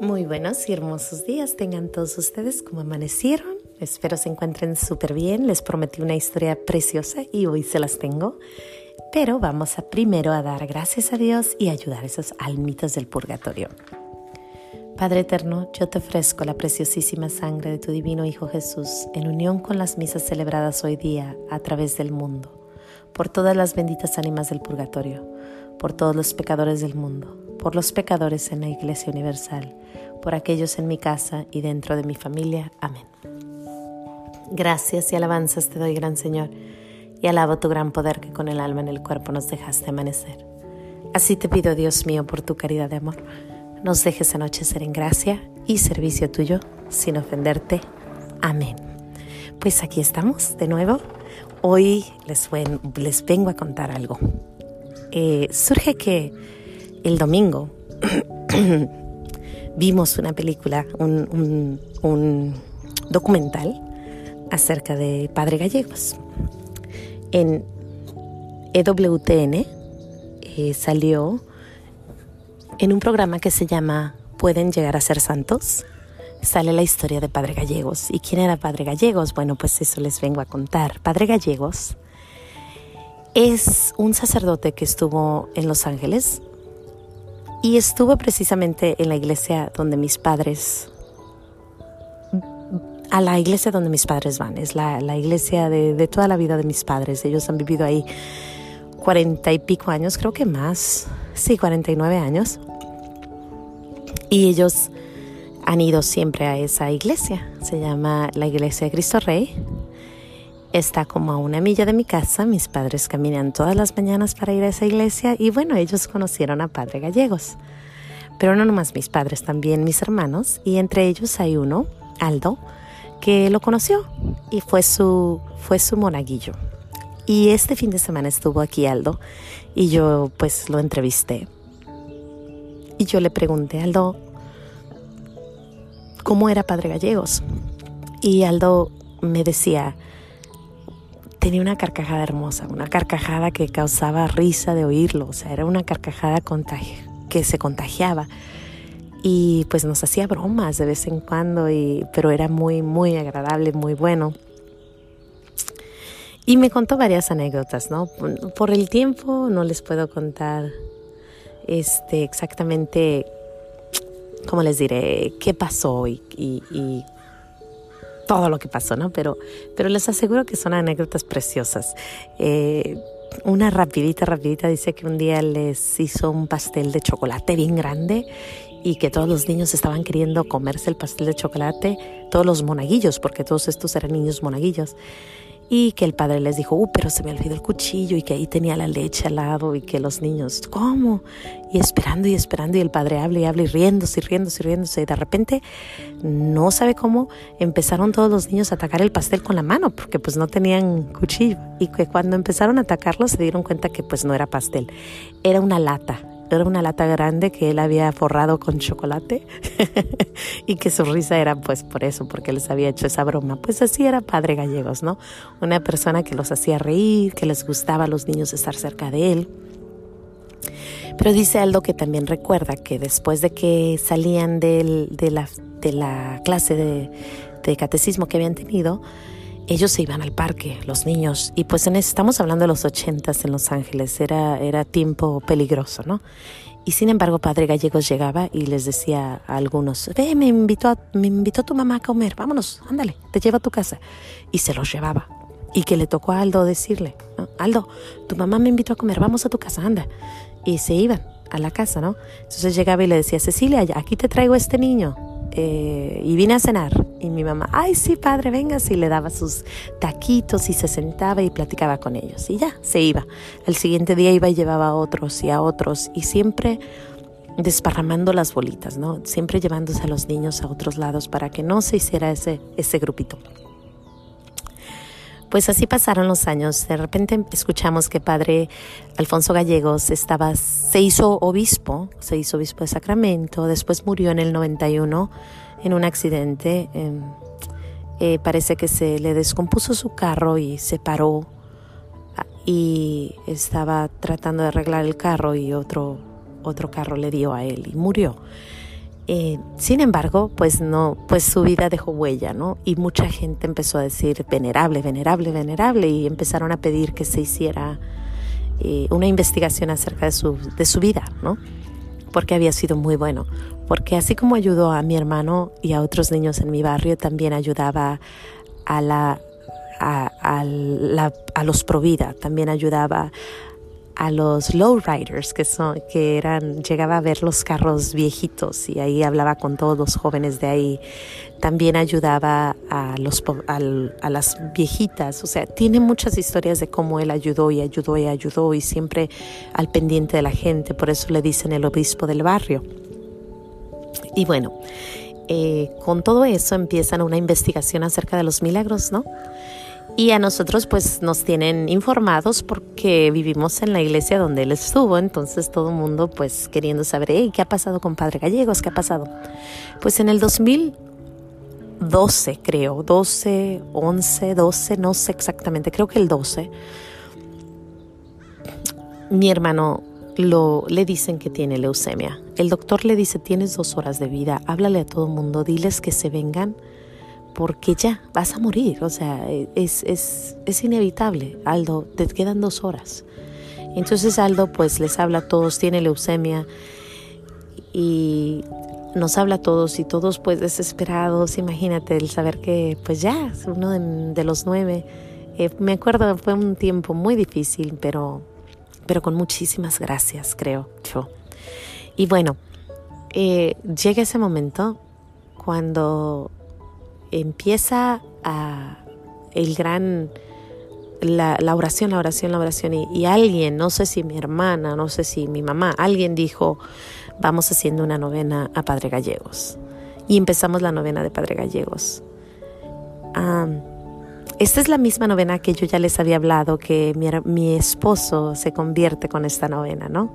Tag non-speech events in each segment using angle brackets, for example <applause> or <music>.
Muy buenos y hermosos días tengan todos ustedes como amanecieron. Espero se encuentren súper bien. Les prometí una historia preciosa y hoy se las tengo. Pero vamos primero a dar gracias a Dios y ayudar a esas almitas del purgatorio. Padre eterno, yo te ofrezco la preciosísima sangre de tu divino Hijo Jesús en unión con las misas celebradas hoy día a través del mundo, por todas las benditas ánimas del purgatorio, por todos los pecadores del mundo por los pecadores en la Iglesia Universal, por aquellos en mi casa y dentro de mi familia. Amén. Gracias y alabanzas te doy, gran Señor, y alabo tu gran poder que con el alma en el cuerpo nos dejaste amanecer. Así te pido, Dios mío, por tu caridad de amor, nos dejes anochecer en gracia y servicio tuyo, sin ofenderte. Amén. Pues aquí estamos de nuevo. Hoy les, les vengo a contar algo. Eh, surge que el domingo <clears throat> vimos una película, un, documental acerca de Padre Gallegos. En EWTN eh, salió en un programa que se llama ¿Pueden llegar a ser santos? Sale la historia de Padre Gallegos. ¿Y quién era Padre Gallegos? Bueno, pues eso les vengo a contar. Padre Gallegos es un sacerdote que estuvo en Los Ángeles y estuve precisamente en la iglesia donde mis padres, a la iglesia donde mis padres van, es la, iglesia de, toda la vida de mis padres. Ellos han vivido ahí cuarenta y pico años, creo que más, sí, cuarenta y nueve años. Y ellos han ido siempre a esa iglesia, se llama la iglesia de Cristo Rey está como a una milla de mi casa. Mis padres caminan todas las mañanas para ir a esa iglesia y bueno, ellos conocieron a Padre Gallegos. Pero no nomás mis padres, también mis hermanos y entre ellos hay uno, Aldo, que lo conoció y fue su, fue su monaguillo. Y este fin de semana estuvo aquí Aldo y yo pues lo entrevisté. Y yo le pregunté, Aldo, ¿cómo era Padre Gallegos? Y Aldo me decía, tenía una carcajada hermosa, una carcajada que causaba risa de oírlo, o sea, era una carcajada que se contagiaba y pues nos hacía bromas de vez en cuando, y, pero era muy, muy agradable, muy bueno. Y me contó varias anécdotas, ¿no? Por el tiempo no les puedo contar este, exactamente, ¿cómo les diré? ¿Qué pasó y, y todo lo que pasó, ¿no? Pero, pero les aseguro que son anécdotas preciosas. Eh, una rapidita, rapidita dice que un día les hizo un pastel de chocolate bien grande y que todos los niños estaban queriendo comerse el pastel de chocolate, todos los monaguillos, porque todos estos eran niños monaguillos y que el padre les dijo, uh, pero se me olvidó el cuchillo y que ahí tenía la leche al lado y que los niños, ¿cómo? Y esperando y esperando y el padre habla y habla y riéndose y riéndose y riéndose. Y de repente, no sabe cómo, empezaron todos los niños a atacar el pastel con la mano porque pues no tenían cuchillo. Y que cuando empezaron a atacarlo se dieron cuenta que pues no era pastel, era una lata era una lata grande que él había forrado con chocolate <laughs> y que su risa era pues por eso, porque les había hecho esa broma. Pues así era Padre Gallegos, ¿no? Una persona que los hacía reír, que les gustaba a los niños estar cerca de él. Pero dice Aldo que también recuerda que después de que salían de, la, de la clase de, de catecismo que habían tenido, ellos se iban al parque, los niños, y pues en, estamos hablando de los ochentas en Los Ángeles, era, era tiempo peligroso, ¿no? Y sin embargo, Padre Gallegos llegaba y les decía a algunos, ve, me invitó, me invitó tu mamá a comer, vámonos, ándale, te llevo a tu casa. Y se los llevaba. Y que le tocó a Aldo decirle, Aldo, tu mamá me invitó a comer, vamos a tu casa, anda. Y se iban a la casa, ¿no? Entonces llegaba y le decía, Cecilia, aquí te traigo este niño. Eh, y vine a cenar. Y mi mamá, ay, sí, padre, venga. Y le daba sus taquitos y se sentaba y platicaba con ellos. Y ya, se iba. El siguiente día iba y llevaba a otros y a otros. Y siempre desparramando las bolitas, ¿no? Siempre llevándose a los niños a otros lados para que no se hiciera ese, ese grupito. Pues así pasaron los años. De repente escuchamos que padre Alfonso Gallegos estaba, se hizo obispo, se hizo obispo de Sacramento, después murió en el 91 en un accidente. Em, eh, parece que se le descompuso su carro y se paró ah, y estaba tratando de arreglar el carro y otro, otro carro le dio a él y murió. Eh, sin embargo, pues no, pues su vida dejó huella, ¿no? Y mucha gente empezó a decir venerable, venerable, venerable, y empezaron a pedir que se hiciera eh, una investigación acerca de su, de su vida, ¿no? Porque había sido muy bueno. Porque así como ayudó a mi hermano y a otros niños en mi barrio, también ayudaba a a, la, a los Provida, también ayudaba a los lowriders que son que eran llegaba a ver los carros viejitos y ahí hablaba con todos los jóvenes de ahí. También ayudaba a los a, las viejitas. O sea tiene muchas historias de cómo él ayudó y ayudó y ayudó y siempre al pendiente de la gente. Por eso le dicen el obispo del barrio. Y bueno eh, con todo eso empiezan una investigación acerca de los milagros no y a nosotros pues nos tienen informados porque vivimos en la iglesia donde él estuvo, entonces todo el mundo pues queriendo saber, ¿qué ha pasado con Padre Gallegos? ¿Qué ha pasado? Pues en el 2012 creo, 12, 11, 12, no sé exactamente, creo que el 12, mi hermano lo, le dicen que tiene leucemia. El doctor le dice, tienes dos horas de vida, háblale a todo el mundo, diles que se vengan porque ya vas a morir, o sea, es, es, es inevitable, Aldo, te quedan dos horas. Entonces Aldo pues les habla a todos, tiene leucemia y nos habla a todos y todos pues desesperados, imagínate el saber que pues ya uno de, los nueve. Eh, me acuerdo, fue un tiempo muy difícil, pero, pero con muchísimas gracias, creo yo. Y bueno, eh, llega ese momento cuando empieza a el gran la, oración, la oración, la oración y, alguien, no sé si mi hermana, no sé si mi mamá, alguien dijo, vamos haciendo una novena a Padre Gallegos. Y empezamos la novena de Padre Gallegos. esta es la misma novena que yo ya les había hablado, que mi, esposo se convierte con esta novena, ¿no?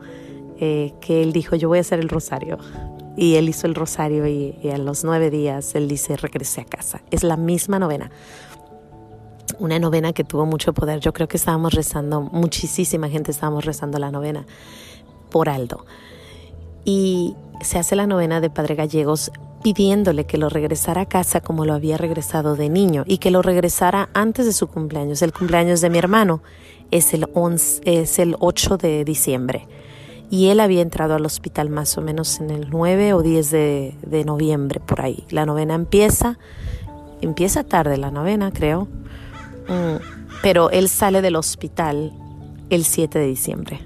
Eh, que él dijo, yo voy a hacer el rosario y él hizo el rosario y, a los nueve días él dice regresé a casa. Es la misma novena. Una novena que tuvo mucho poder. Yo creo que estábamos rezando, muchísima gente estábamos rezando la novena por Aldo. Y se hace la novena de Padre Gallegos pidiéndole que lo regresara a casa como lo había regresado de niño y que lo regresara antes de su cumpleaños. El cumpleaños de mi hermano es el, 11, es el 8 de diciembre y él había entrado al hospital más o menos en el 9 o 10 de, noviembre, por ahí. La novena empieza, empieza tarde la novena, creo, mm, pero él sale del hospital el 7 de diciembre.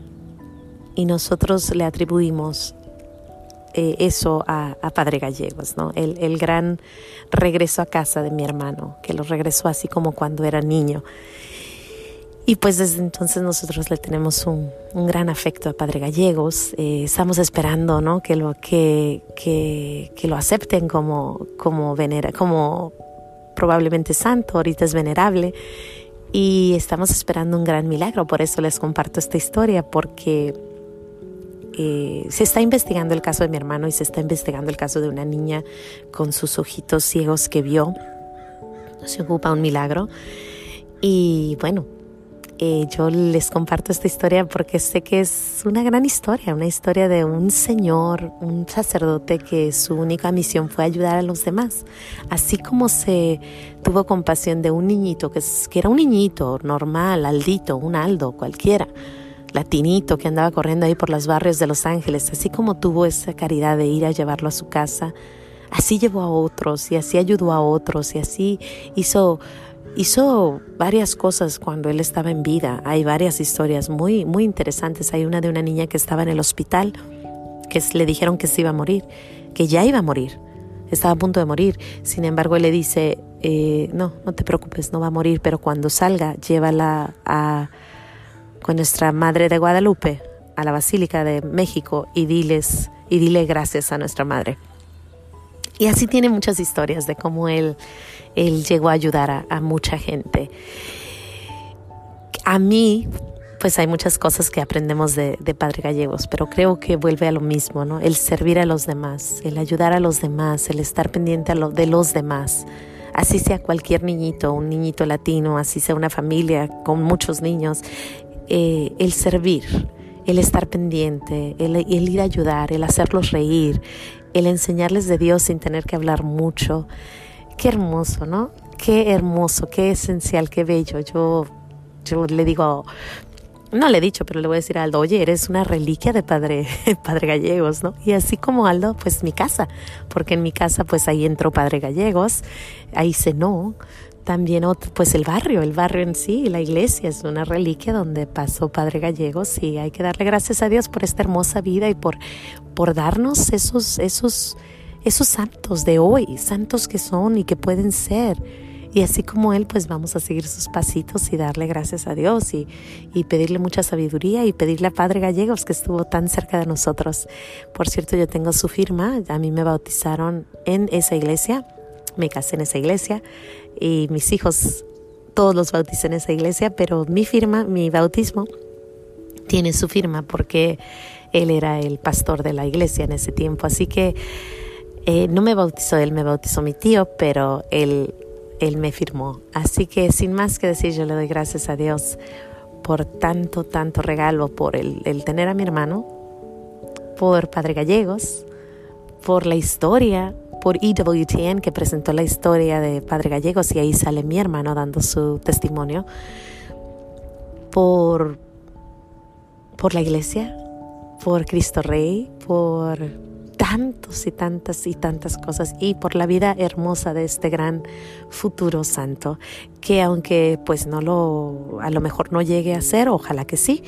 Y nosotros le atribuimos eh, eso a, Padre Gallegos, ¿no? El, el gran regreso a casa de mi hermano, que lo regresó así como cuando era niño. Y pues desde entonces nosotros le tenemos un, gran afecto a Padre Gallegos. Eh, estamos esperando ¿no? que, lo, que, que, que, lo acepten como, como, venera, como probablemente santo, ahorita es venerable. Y estamos esperando un gran milagro, por eso les comparto esta historia, porque eh, se está investigando el caso de mi hermano y se está investigando el caso de una niña con sus ojitos ciegos que vio. Se ocupa un milagro. Y bueno, eh, yo les comparto esta historia porque sé que es una gran historia, una historia de un señor, un sacerdote que su única misión fue ayudar a los demás. Así como se tuvo compasión de un niñito, que, que era un niñito normal, aldito, un aldo, cualquiera, latinito que andaba corriendo ahí por los barrios de Los Ángeles, así como tuvo esa caridad de ir a llevarlo a su casa, así llevó a otros y así ayudó a otros y así hizo hizo varias cosas cuando él estaba en vida. Hay varias historias muy, muy interesantes. Hay una de una niña que estaba en el hospital, que le dijeron que se iba a morir, que ya iba a morir, estaba a punto de morir. Sin embargo, él le dice, eh, no, no te preocupes, no va a morir, pero cuando salga, llévala a, con nuestra Madre de Guadalupe a la Basílica de México y diles y dile gracias a nuestra Madre. Y así tiene muchas historias de cómo él, él llegó a ayudar a, mucha gente. A mí, pues hay muchas cosas que aprendemos de, Padre Gallegos, pero creo que vuelve a lo mismo, ¿no? El servir a los demás, el ayudar a los demás, el estar pendiente de los demás. Así sea cualquier niñito, un niñito latino, así sea una familia con muchos niños, eh, el servir el estar pendiente, el, el ir a ayudar, el hacerlos reír, el enseñarles de Dios sin tener que hablar mucho. Qué hermoso, ¿no? Qué hermoso, qué esencial, qué bello. Yo, yo le digo, no le he dicho, pero le voy a decir a Aldo, oye, eres una reliquia de padre, <laughs> padre Gallegos, ¿no? Y así como Aldo, pues mi casa, porque en mi casa pues ahí entró padre Gallegos, ahí cenó, también pues el barrio, el barrio en sí, la iglesia es una reliquia donde pasó Padre Gallegos y hay que darle gracias a Dios por esta hermosa vida y por, por darnos esos, esos, esos santos de hoy, santos que son y que pueden ser. Y así como Él, pues vamos a seguir sus pasitos y darle gracias a Dios y, y, pedirle mucha sabiduría y pedirle a Padre Gallegos que estuvo tan cerca de nosotros. Por cierto, yo tengo su firma, a mí me bautizaron en esa iglesia, me casé en esa iglesia y mis hijos todos los bauticé en esa iglesia, pero mi firma, mi bautismo, tiene su firma porque él era el pastor de la iglesia en ese tiempo. Así que eh, no me bautizó él, me bautizó mi tío, pero él, él me firmó. Así que sin más que decir, yo le doy gracias a Dios por tanto, tanto regalo, por el, el tener a mi hermano, por Padre Gallegos, por la historia por EWTN que presentó la historia de Padre Gallegos y ahí sale mi hermano dando su testimonio, por, por la iglesia, por Cristo Rey, por tantos y tantas y tantas cosas y por la vida hermosa de este gran futuro santo que aunque pues no lo a lo mejor no llegue a ser ojalá que sí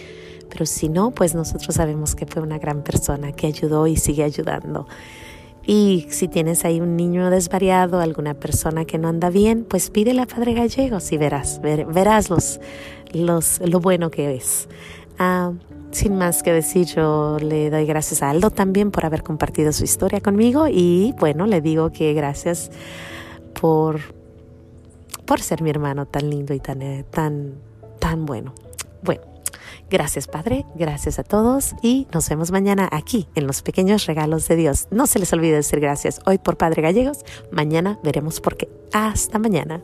pero si no pues nosotros sabemos que fue una gran persona que ayudó y sigue ayudando y si tienes ahí un niño desvariado, alguna persona que no anda bien, pues pídele a Padre Gallegos y verás, verás los, los, lo bueno que es. Ah, sin más que decir, yo le doy gracias a Aldo también por haber compartido su historia conmigo y bueno, le digo que gracias por, por ser mi hermano tan lindo y tan, eh, tan, tan bueno. Bueno, Gracias Padre, gracias a todos y nos vemos mañana aquí en los pequeños regalos de Dios. No se les olvide decir gracias hoy por Padre Gallegos, mañana veremos por qué. Hasta mañana.